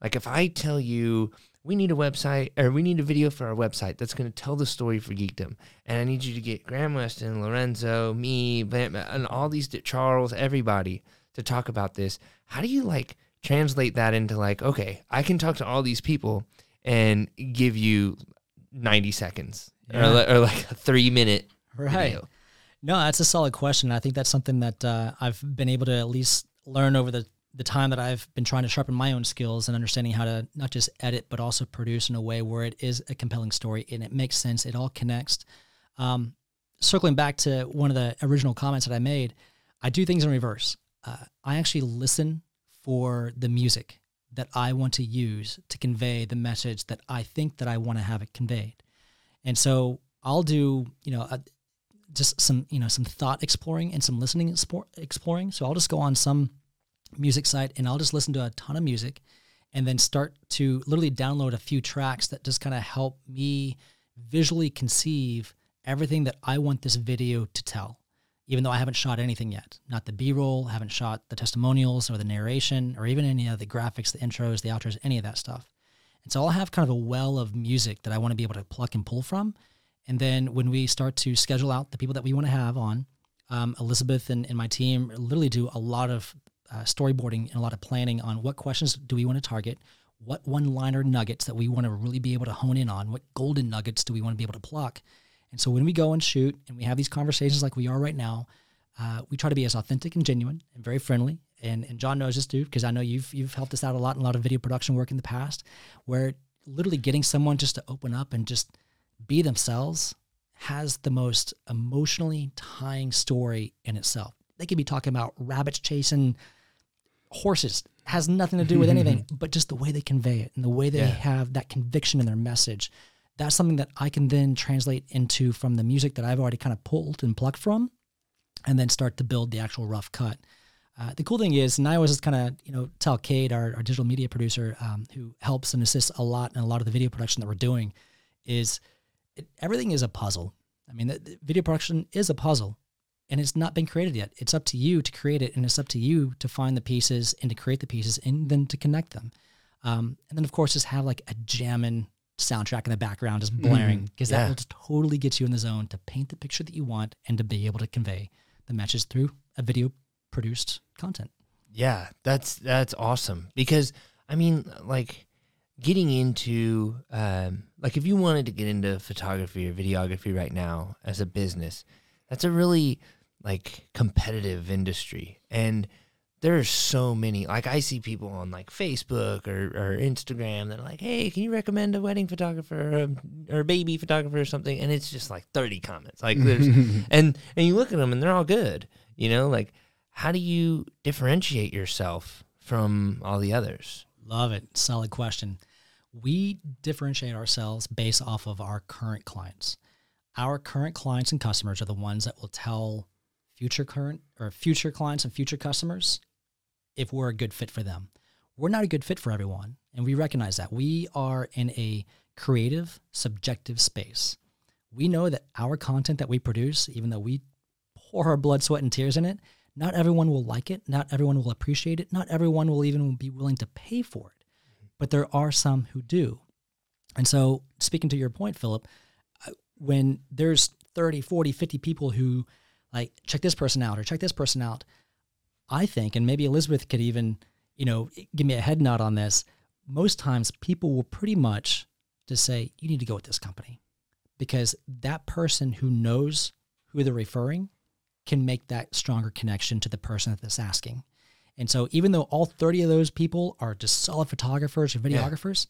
like if I tell you we need a website or we need a video for our website that's going to tell the story for geekdom and i need you to get graham weston lorenzo me and all these charles everybody to talk about this how do you like translate that into like okay i can talk to all these people and give you 90 seconds yeah. or, or, like a three minute right video. no that's a solid question i think that's something that uh, i've been able to at least learn over the the time that I've been trying to sharpen my own skills and understanding how to not just edit but also produce in a way where it is a compelling story and it makes sense. It all connects. Um, circling back to one of the original comments that I made, I do things in reverse. Uh, I actually listen for the music that I want to use to convey the message that I think that I want to have it conveyed. And so I'll do, you know, uh, just some, you know, some thought exploring and some listening exploring. So I'll just go on some music site and I'll just listen to a ton of music and then start to literally download a few tracks that just kind of help me visually conceive everything that I want this video to tell, even though I haven't shot anything yet. Not the B roll, haven't shot the testimonials or the narration or even any of the graphics, the intros, the outros, any of that stuff. And so I'll have kind of a well of music that I want to be able to pluck and pull from. And then when we start to schedule out the people that we want to have on, um, Elizabeth and, and my team literally do a lot of uh, storyboarding and a lot of planning on what questions do we want to target, what one liner nuggets that we want to really be able to hone in on, what golden nuggets do we want to be able to pluck. And so when we go and shoot and we have these conversations like we are right now, uh, we try to be as authentic and genuine and very friendly. And, and John knows this too, because I know you've you've helped us out a lot in a lot of video production work in the past, where literally getting someone just to open up and just be themselves has the most emotionally tying story in itself. They could be talking about rabbits chasing horses has nothing to do with anything, but just the way they convey it and the way they yeah. have that conviction in their message. That's something that I can then translate into from the music that I've already kind of pulled and plucked from, and then start to build the actual rough cut. Uh, the cool thing is, and I always just kind of you know tell Cade, our, our digital media producer, um, who helps and assists a lot in a lot of the video production that we're doing, is it, everything is a puzzle. I mean, the, the video production is a puzzle and it's not been created yet. It's up to you to create it, and it's up to you to find the pieces and to create the pieces and then to connect them. Um, and then, of course, just have like a jamming soundtrack in the background just blaring because mm, yeah. that will just totally get you in the zone to paint the picture that you want and to be able to convey the message through a video produced content. Yeah, that's that's awesome because I mean, like getting into um, like if you wanted to get into photography or videography right now as a business, that's a really like competitive industry. And there's so many like i see people on like facebook or, or instagram that are like hey can you recommend a wedding photographer um, or, or a baby photographer or something? And it's just like 30 comments. Like there's and and you look at them and they're all good you know? Like how do you differentiate yourself from all the others? Love it. Solid question. We differentiate ourselves based off of our current clients. Our current clients and customers are the ones that will tell future current or future clients and future customers if we're a good fit for them. We're not a good fit for everyone, and we recognize that. We are in a creative, subjective space. We know that our content that we produce, even though we pour our blood, sweat, and tears in it, not everyone will like it. Not everyone will appreciate it. Not everyone will even be willing to pay for it. But there are some who do. And so, speaking to your point, Philip, when there's 30, 40, 50 people who like check this person out or check this person out. I think, and maybe Elizabeth could even, you know, give me a head nod on this. Most times people will pretty much just say, you need to go with this company because that person who knows who they're referring can make that stronger connection to the person that's asking. And so even though all 30 of those people are just solid photographers or videographers,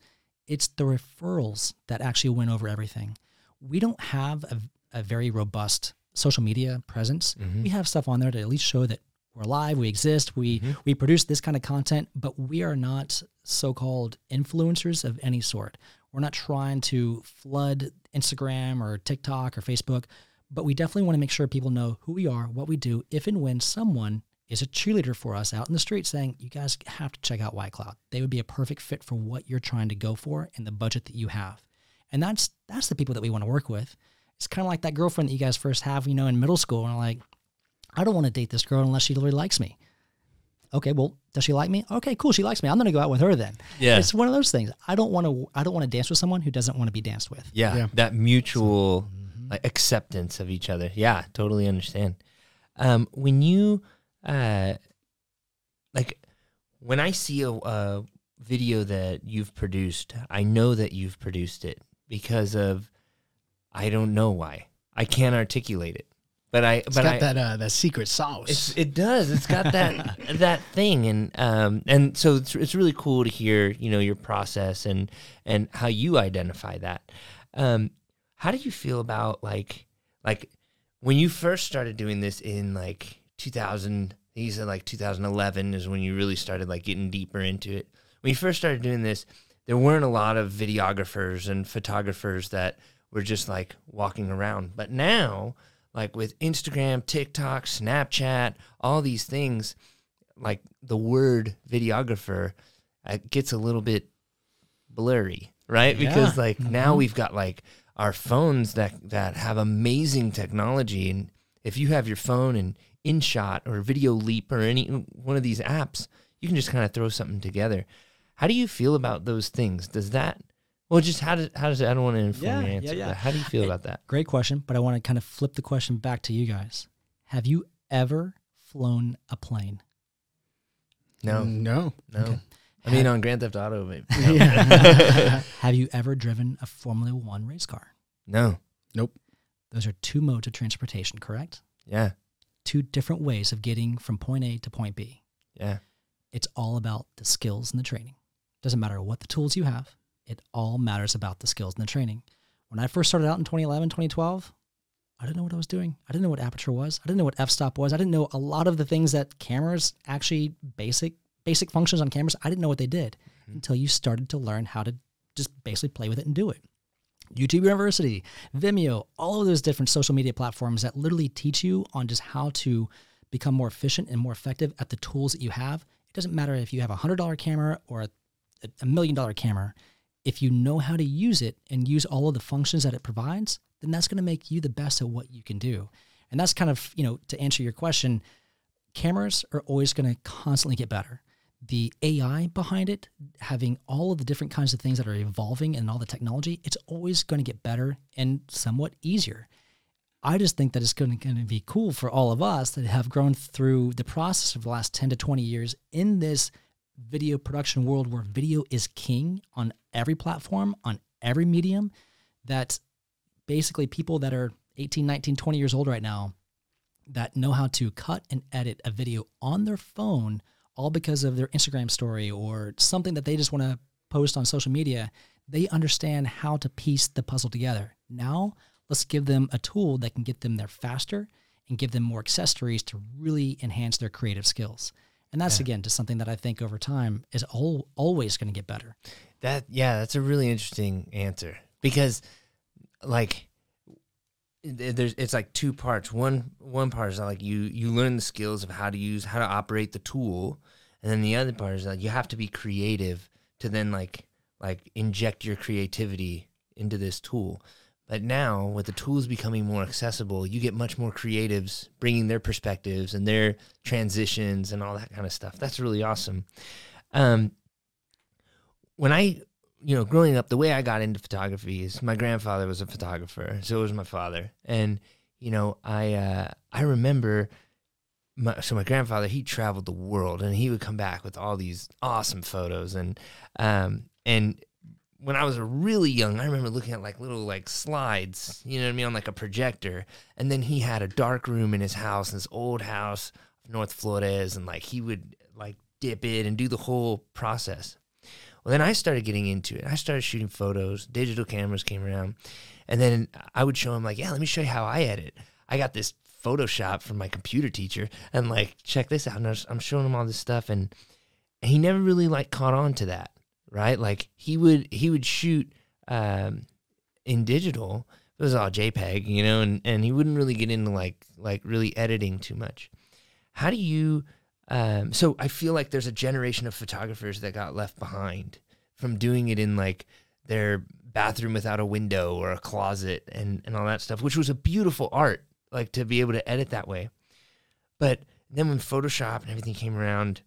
it's the referrals that actually win over everything. We don't have a, a very robust social media presence. Mm-hmm. We have stuff on there to at least show that we're alive, we exist, we Mm-hmm. we produce this kind of content, but we are not so-called influencers of any sort. We're not trying to flood Instagram or TikTok or Facebook, but we definitely want to make sure people know who we are, what we do, if and when someone is a cheerleader for us out in the street saying, you guys have to check out White Cloud. They would be a perfect fit for what you're trying to go for and the budget that you have. And that's that's the people that we want to work with. It's kind of like that girlfriend that you guys first have, you know, in middle school, and like, I don't want to date this girl unless she really likes me. Okay, well, does she like me? Okay, cool, she likes me. I'm gonna go out with her then. Yeah. It's one of those things. I don't want to I don't want to dance with someone who doesn't want to be danced with. Yeah, Yeah. that mutual like, acceptance of each other. Yeah, totally understand. Um, when you, uh, like, when I see a, a video that you've produced, I know that you've produced it because of, I don't know why. I can't articulate it, but I, It's but got I, that uh, that secret sauce. it does. It's got that that thing, and um, and so it's, it's really cool to hear you know your process and and how you identify that. Um, how do you feel about like like when you first started doing this in like 2000? He said like 2011 is when you really started like getting deeper into it. When you first started doing this, there weren't a lot of videographers and photographers that were just like walking around. But now, like with Instagram, TikTok, Snapchat, all these things, like the word videographer uh, gets a little bit blurry, right? Because Yeah. like now we've got like our phones that that have amazing technology, and if you have your phone and InShot or Video Leap or any one of these apps, you can just kind of throw something together. How do you feel about those things? Does that well, just how does how does I don't want to inform Yeah, your answer. yeah. but how do you feel about that? Great question, but I want to kind of flip the question back to you guys. Have you ever flown a plane? No, mm, no. no. I mean, on Grand Theft Auto, maybe. Yeah. Have you ever driven a Formula One race car? No. Nope. Those are two modes of transportation, correct? Yeah. Two different ways of getting from point A to point B. Yeah. It's all about the skills and the training. Doesn't matter what the tools you have, it all matters about the skills and the training. When I first started out in 2011, 2012, I didn't know what I was doing. I didn't know what aperture was. I didn't know what f-stop was. I didn't know a lot of the things that cameras actually basic basic functions on cameras. I didn't know what they did mm-hmm. until you started to learn how to just basically play with it and do it. YouTube University, Vimeo, all of those different social media platforms that literally teach you on just how to become more efficient and more effective at the tools that you have. It doesn't matter if you have a hundred dollar camera or a, a million dollar camera. If you know how to use it and use all of the functions that it provides, then that's going to make you the best at what you can do. And that's kind of, you know, to answer your question, cameras are always going to constantly get better. The AI behind it, having all of the different kinds of things that are evolving and all the technology, it's always going to get better and somewhat easier. I just think that it's going to, be cool for all of us that have grown through the process of the last 10 to 20 years in this video production world where video is king on every platform, on every medium, that basically people that are 18, 19, 20 years old right now that know how to cut and edit a video on their phone all because of their Instagram story or something that they just want to post on social media, they understand how to piece the puzzle together. Now, let's give them a tool that can get them there faster and give them more accessories to really enhance their creative skills. And that's again just something that I think over time is al- always going to get better. That yeah, that's a really interesting answer because like there's it's like two parts. One one part is like you you learn the skills of how to use how to operate the tool, and then the other part is like you have to be creative to then like like inject your creativity into this tool. But now with the tools becoming more accessible, you get much more creatives bringing their perspectives and their transitions and all that kind of stuff. That's really awesome. Um, when I, you know, growing up, the way I got into photography is my grandfather was a photographer, so was my father, and you know, I uh, I remember. My, so my grandfather he traveled the world and he would come back with all these awesome photos and um and when I was really young I remember looking at like little like slides you know what I mean on like a projector and then he had a dark room in his house in this old house North Flores and like he would like dip it and do the whole process. Well, then I started getting into it. I started shooting photos. Digital cameras came around, and then I would show him like, "Yeah, let me show you how I edit." I got this Photoshop from my computer teacher, and like, check this out. And I'm showing him all this stuff, and he never really like caught on to that, right? Like he would he would shoot um, in digital. It was all JPEG, you know, and, and he wouldn't really get into like like really editing too much. How do you? Um, so I feel like there's a generation of photographers that got left behind from doing it in like their bathroom without a window or a closet and and all that stuff, which was a beautiful art, like to be able to edit that way. But then when Photoshop and everything came around,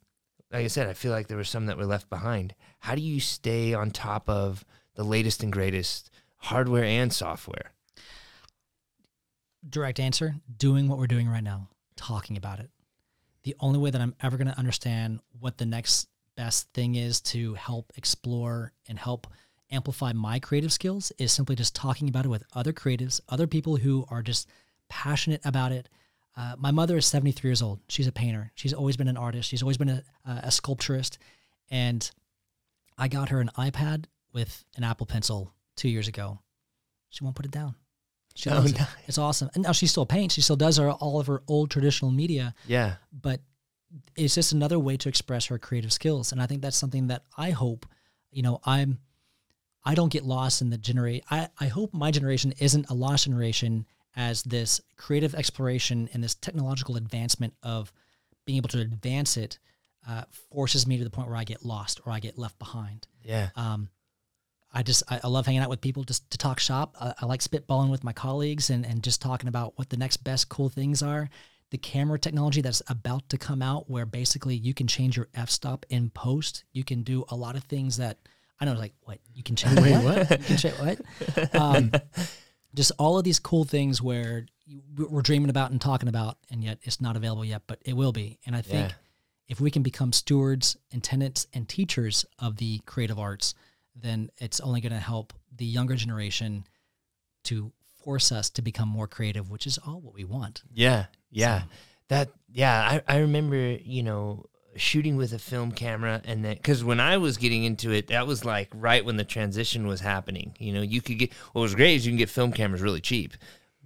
like I said, I feel like there were some that were left behind. How do you stay on top of the latest and greatest hardware and software? direct answer doing what we're doing right now talking about it the only way that i'm ever going to understand what the next best thing is to help explore and help amplify my creative skills is simply just talking about it with other creatives other people who are just passionate about it uh, my mother is 73 years old she's a painter she's always been an artist she's always been a, a sculpturist and i got her an ipad with an apple pencil two years ago she won't put it down she Oh, nice. It's awesome. And now she still paints. She still does her, all of her old traditional media, Yeah. but it's just another way to express her creative skills. And I think that's something that I hope, you know, I'm, I don't get lost in the generate. I, I hope my generation isn't a lost generation as this creative exploration and this technological advancement of being able to advance it uh, forces me to the point where I get lost or I get left behind. Yeah. Um, I just I, I love hanging out with people just to talk shop. I, I like spitballing with my colleagues and and just talking about what the next best cool things are. The camera technology that's about to come out, where basically you can change your f stop in post. You can do a lot of things that I know, like what you can change. Wait, what? what? You can change what? Um, just all of these cool things where you, we're dreaming about and talking about, and yet it's not available yet, but it will be. And I think Yeah. if we can become stewards and tenants and teachers of the creative arts, then it's only going to help the younger generation to force us to become more creative, which is all what we want. Yeah, yeah. So- That yeah, I, I remember, you know, shooting with a film camera and then cuz when I was getting into it, that was like right when the transition was happening. You know, you could get what was great is you can get film cameras really cheap.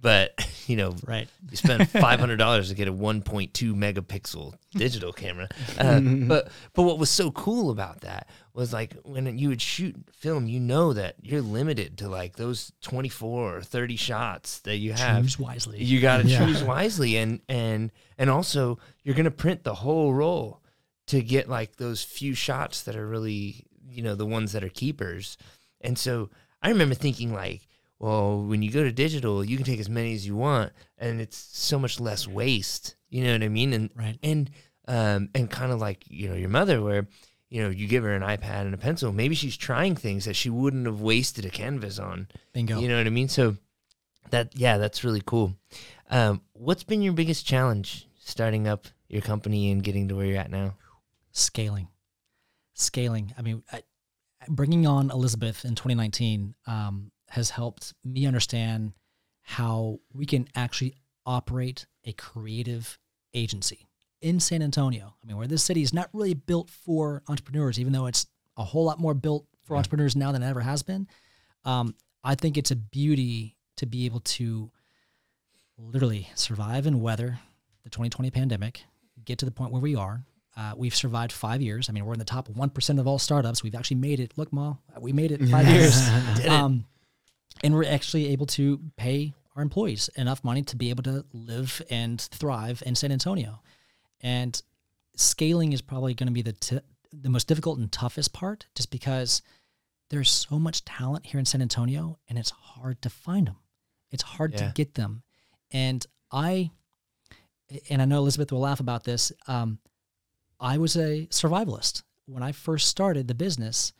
But, you know, Right. you spend five hundred dollars to get a one point two megapixel digital camera. Uh, but but what was so cool about that was like when you would shoot film, you know that you're limited to like those twenty four or thirty shots that you have. Choose wisely. You got to Yeah. choose wisely, and and and also you're gonna print the whole roll to get like those few shots that are really you know the ones that are keepers. And so I remember thinking like, well, when you go to digital, you can take as many as you want, and it's so much less waste. You know what I mean? And Right. and um and kind of like you know your mother where. You know, you give her an iPad and a pencil. Maybe she's trying things that she wouldn't have wasted a canvas on. Bingo. You know what I mean? So that yeah, that's really cool. Um, what's been your biggest challenge starting up your company and getting to where you're at now? Scaling. Scaling. I mean I, bringing on elizabeth in 2019 um, has helped me understand how we can actually operate a creative agency in san antonio. I mean where this city is not really built for entrepreneurs even though it's a whole lot more built for entrepreneurs now than it ever has been. Um, i think it's a beauty to be able to literally survive and weather the 2020 pandemic get to the point where we are uh, we've survived five years. I mean, we're in the top one percent of all startups. We've actually made it. Look, Ma, we made it five years, um, and we're actually able to pay our employees enough money to be able to live and thrive in San Antonio. And scaling is probably going to be the t- the most difficult and toughest part, just because there's so much talent here in San Antonio, and it's hard to find them. It's hard Yeah. to get them, and I, and I know Elizabeth will laugh about this. Um, I was a survivalist. When I first started the business,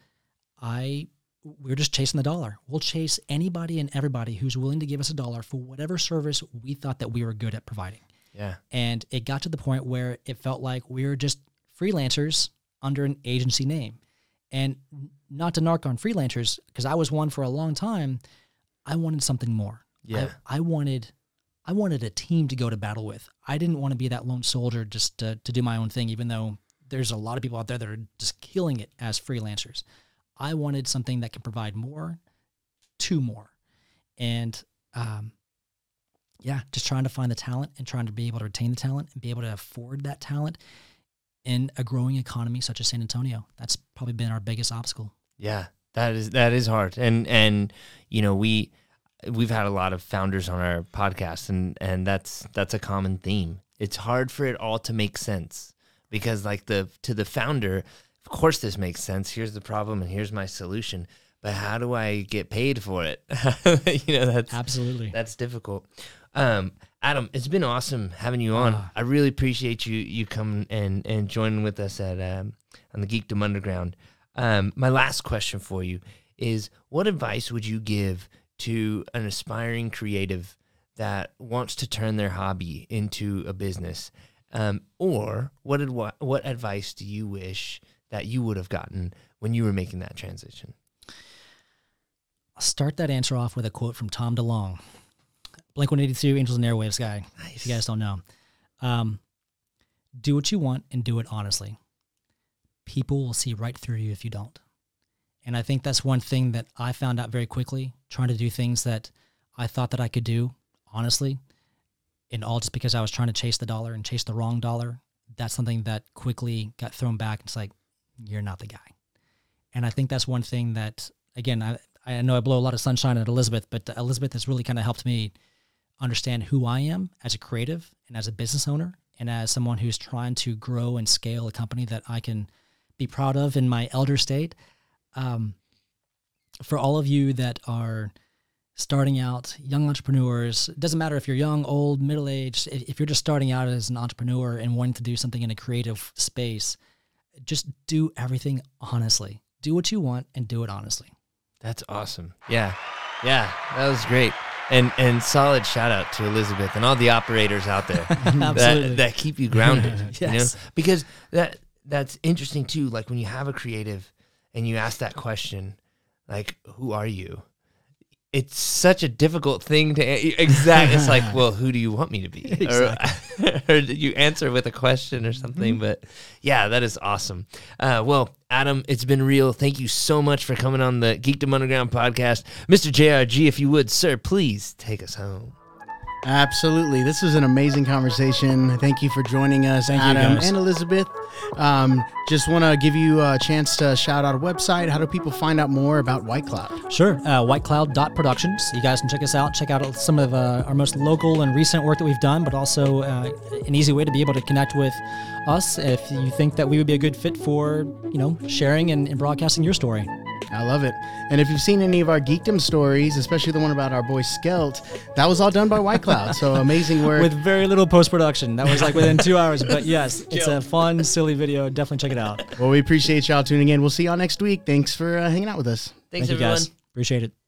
I we were just chasing the dollar. We'll chase anybody and everybody who's willing to give us a dollar for whatever service we thought that we were good at providing. Yeah. And it got to the point where it felt like we were just freelancers under an agency name. And not to narc on freelancers, because I was one for a long time, I wanted something more. Yeah. I, I wanted I wanted a team to go to battle with. I didn't want to be that lone soldier just to, to do my own thing, even though there's a lot of people out there that are just killing it as freelancers. I wanted something that can provide more to more. And um, yeah, just trying to find the talent and trying to be able to retain the talent and be able to afford that talent in a growing economy such as San Antonio. That's probably been our biggest obstacle. Yeah, that is that is hard, and and you know we we've had a lot of founders on our podcast, and and that's that's a common theme. It's hard for it all to make sense because like the to the founder, of course this makes sense. Here's the problem, and here's my solution. But how do I get paid for it? you know, that's Absolutely. that's difficult. Um, Adam, it's been awesome having you on. Ah. I really appreciate you you coming and and joining with us at um, on the Geekdom Underground. Um, my last question for you is: What advice would you give to an aspiring creative that wants to turn their hobby into a business? Um, or what advi- what advice do you wish that you would have gotten when you were making that transition? I'll start that answer off with a quote from Tom DeLonge, Blink 182 Angels and Airwaves guy. If you guys don't know, um, do what you want and do it honestly. People will see right through you if you don't. And I think that's one thing that I found out very quickly, trying to do things that I thought that I could do honestly, and all just because I was trying to chase the dollar and chase the wrong dollar. That's something that quickly got thrown back. It's like, you're not the guy. And I think that's one thing that, again, I, I know I blow a lot of sunshine at Elizabeth, but Elizabeth has really kind of helped me understand who I am as a creative and as a business owner and as someone who's trying to grow and scale a company that I can be proud of in my elder state. Um, for all of you that are starting out, young entrepreneurs, it doesn't matter if you're young, old, middle aged, if, if you're just starting out as an entrepreneur and wanting to do something in a creative space, just do everything honestly. Do what you want and do it honestly. That's awesome. Yeah. Yeah. That was great. And and solid shout out to Elizabeth and all the operators out there that, that keep you grounded. you know? Yes. Because that that's interesting too. Like when you have a creative and you ask that question, like, who are you? It's such a difficult thing to a- exact. It's like, well, who do you want me to be? Or, or you answer with a question or something. But yeah, that is awesome. Uh, well, Adam, it's been real. Thank you so much for coming on the Geekdom Underground podcast, Mr. JRG. If you would, sir, please take us home. Absolutely. This was an amazing conversation. Thank you for joining us, Thank Adam and Elizabeth. Um, just want to give you a chance to shout out a website. How do people find out more about White Cloud? Sure. Uh, WhiteCloud.productions. You guys can check us out. Check out some of uh, our most local and recent work that we've done, but also uh, an easy way to be able to connect with us if you think that we would be a good fit for, you know, sharing and, and broadcasting your story. I love it. And if you've seen any of our geekdom stories, especially the one about our boy Skelt, that was all done by White Cloud. So amazing work. With very little post production. That was like within two hours. But yes, it's a fun, silly video. Definitely check it out. well, we appreciate y'all tuning in. We'll see y'all next week. Thanks for uh, hanging out with us. Thanks, Thank you guys. Appreciate it.